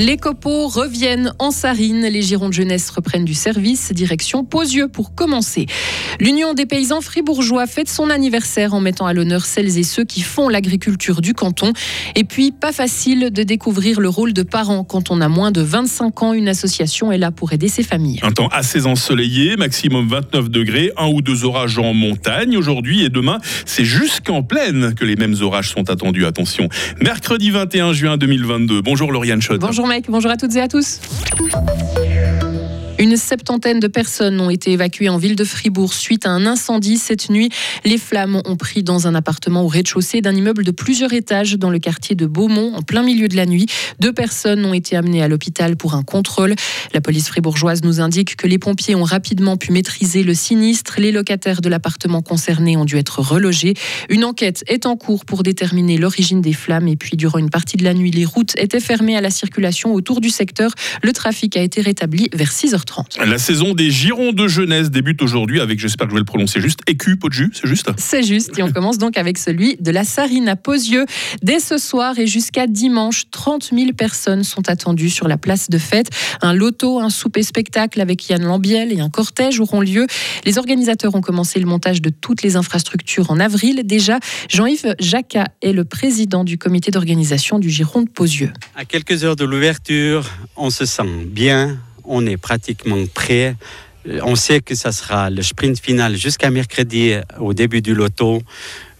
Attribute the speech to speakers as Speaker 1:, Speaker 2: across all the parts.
Speaker 1: Les copeaux reviennent en Sarine. Les girons de jeunesse reprennent du service. Direction Posieux pour commencer. L'Union des paysans fribourgeois fête son anniversaire en mettant à l'honneur celles et ceux qui font l'agriculture du canton. Et puis, pas facile de découvrir le rôle de parent quand on a moins de 25 ans. Une association est là pour aider ses familles.
Speaker 2: Un temps assez ensoleillé, maximum 29 degrés, un ou deux orages en montagne aujourd'hui et demain. C'est jusqu'en plaine que les mêmes orages sont attendus. Attention. Mercredi 21 juin 2022. Bonjour Lauriane Schott.
Speaker 1: Bonjour bonjour à toutes et à tous. Une septantaine de personnes ont été évacuées en ville de Fribourg suite à un incendie cette nuit. Les flammes ont pris dans un appartement au rez-de-chaussée d'un immeuble de plusieurs étages dans le quartier de Beaumont en plein milieu de la nuit. Deux personnes ont été amenées à l'hôpital pour un contrôle. La police fribourgeoise nous indique que les pompiers ont rapidement pu maîtriser le sinistre. Les locataires de l'appartement concerné ont dû être relogés. Une enquête est en cours pour déterminer l'origine des flammes et puis durant une partie de la nuit, les routes étaient fermées à la circulation autour du secteur. Le trafic a été rétabli vers 6h30.
Speaker 2: La saison des girons de jeunesse débute aujourd'hui avec, j'espère que je vais le prononcer juste, écu, pot de jus, c'est juste
Speaker 1: C'est juste, et on commence donc avec celui de la Sarine à Posieux. Dès ce soir et jusqu'à dimanche, 30 000 personnes sont attendues sur la place de fête. Un loto, un souper spectacle avec Yann Lambiel et un cortège auront lieu. Les organisateurs ont commencé le montage de toutes les infrastructures en avril. Déjà, Jean-Yves Jacquat est le président du comité d'organisation du Giron de Posieux.
Speaker 3: À quelques heures de l'ouverture, on se sent bien, on est pratiquement prêt. On sait que ça sera le sprint final jusqu'à mercredi au début du loto.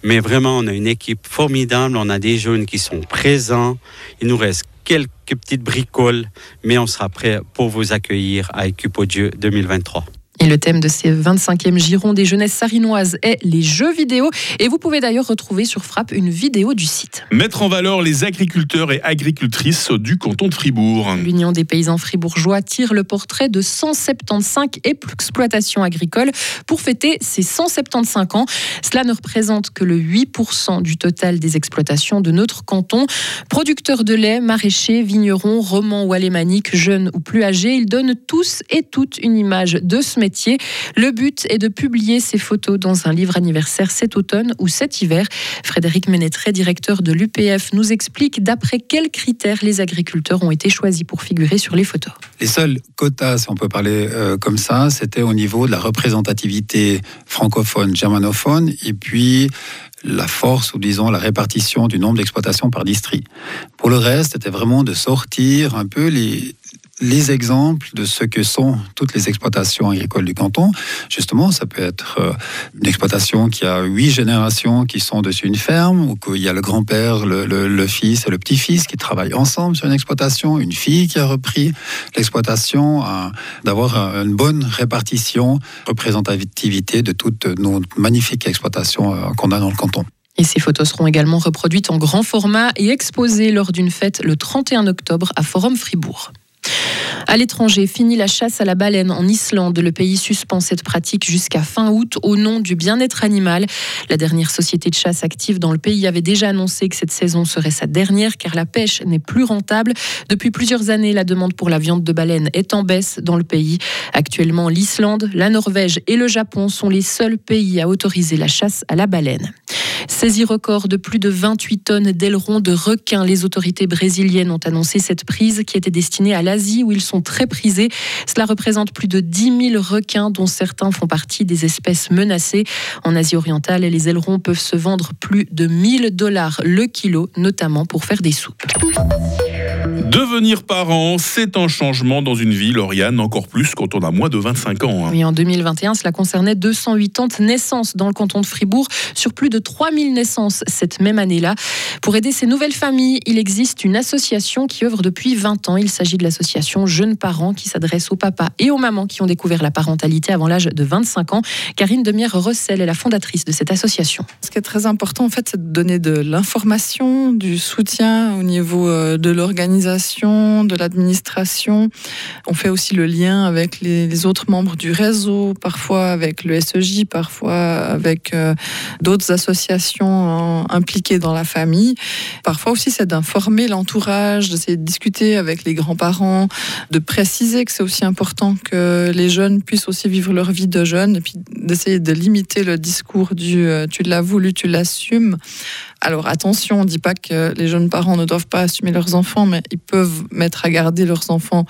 Speaker 3: Mais vraiment, on a une équipe formidable. On a des jeunes qui sont présents. Il nous reste quelques petites bricoles, mais on sera prêt pour vous accueillir à Dieu 2023.
Speaker 1: Et le thème de ces 25e Giron des jeunesses sarinoises est les jeux vidéo. Et vous pouvez d'ailleurs retrouver sur Frappe une vidéo du site.
Speaker 2: Mettre en valeur les agriculteurs et agricultrices du canton de Fribourg.
Speaker 1: L'Union des paysans fribourgeois tire le portrait de 175 exploitations agricoles pour fêter ses 175 ans. Cela ne représente que le 8% du total des exploitations de notre canton. Producteurs de lait, maraîchers, vignerons, romans ou alémaniques, jeunes ou plus âgés, ils donnent tous et toutes une image de ce métier le but est de publier ces photos dans un livre anniversaire cet automne ou cet hiver. Frédéric Ménétré, directeur de l'UPF, nous explique d'après quels critères les agriculteurs ont été choisis pour figurer sur les photos.
Speaker 4: Les seuls quotas, si on peut parler euh, comme ça, c'était au niveau de la représentativité francophone, germanophone, et puis la force ou disons la répartition du nombre d'exploitations par district. Pour le reste, c'était vraiment de sortir un peu les, les exemples de ce que sont toutes les exploitations agricoles du canton. Justement, ça peut être euh, une exploitation qui a huit générations qui sont dessus une ferme, ou qu'il y a le grand-père, le, fils et le petit-fils qui travaillent ensemble sur une exploitation, une fille qui a repris l'exploitation, d'avoir une bonne répartition, représentativité de toutes nos magnifiques exploitations euh, qu'on a dans le canton.
Speaker 1: Et ces photos seront également reproduites en grand format et exposées lors d'une fête le 31 octobre à Forum Fribourg. À l'étranger, fini la chasse à la baleine en Islande. Le pays suspend cette pratique jusqu'à fin août au nom du bien-être animal. La dernière société de chasse active dans le pays avait déjà annoncé que cette saison serait sa dernière car la pêche n'est plus rentable. Depuis plusieurs années, la demande pour la viande de baleine est en baisse dans le pays. Actuellement, l'Islande, la Norvège et le Japon sont les seuls pays à autoriser la chasse à la baleine. Saisie record de plus de 28 tonnes d'ailerons de requins. Les autorités brésiliennes ont annoncé cette prise qui était destinée à l'Asie où ils sont très prisés. Cela représente plus de 10 000 requins dont certains font partie des espèces menacées. En Asie orientale, les ailerons peuvent se vendre plus de 1000 dollars le kilo, notamment pour faire des soupes.
Speaker 2: Devenir parent, c'est un changement dans une vie, Lauriane, encore plus quand on a moins de 25 ans.
Speaker 1: Hein. Oui, en 2021, cela concernait 280 naissances dans le canton de Fribourg, sur plus de 3000 naissances cette même année-là. Pour aider ces nouvelles familles, il existe une association qui œuvre depuis 20 ans. Il s'agit de l'association Jeunes Parents qui s'adresse aux papas et aux mamans qui ont découvert la parentalité avant l'âge de 25 ans. Karine Demière-Rossel est la fondatrice de cette association.
Speaker 5: Ce qui est très important, en fait, c'est de donner de l'information, du soutien au niveau euh, de l'organisation de l'administration. On fait aussi le lien avec les, autres membres du réseau, parfois avec le SEJ, parfois avec euh, d'autres associations impliquées dans la famille. Parfois aussi, c'est d'informer l'entourage, d'essayer de discuter avec les grands-parents, de préciser que c'est aussi important que les jeunes puissent aussi vivre leur vie de jeunes et puis d'essayer de limiter le discours du euh, tu l'as voulu, tu l'assumes Alors attention, on ne dit pas que les jeunes parents ne doivent pas assumer leurs enfants, mais ils peuvent mettre à garder leurs enfants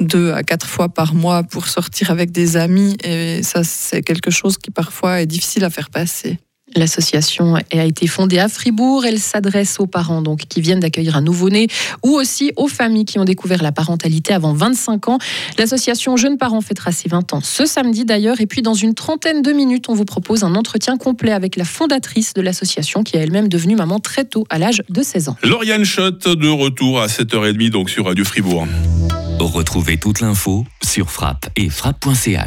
Speaker 5: deux à quatre fois par mois pour sortir avec des amis. Et ça, c'est quelque chose qui parfois est difficile à faire passer.
Speaker 1: L'association a été fondée à Fribourg. Elle s'adresse aux parents donc qui viennent d'accueillir un nouveau-né ou aussi aux familles qui ont découvert la parentalité avant 25 ans. L'association Jeunes Parents fêtera ses 20 ans ce samedi d'ailleurs. Et puis dans une trentaine de minutes, on vous propose un entretien complet avec la fondatrice de l'association qui est elle-même devenue maman très tôt à l'âge de 16 ans.
Speaker 2: Lauriane Schott de retour à 7h30 donc sur Radio Fribourg.
Speaker 6: Retrouvez toute l'info sur frappe et frappe.ch.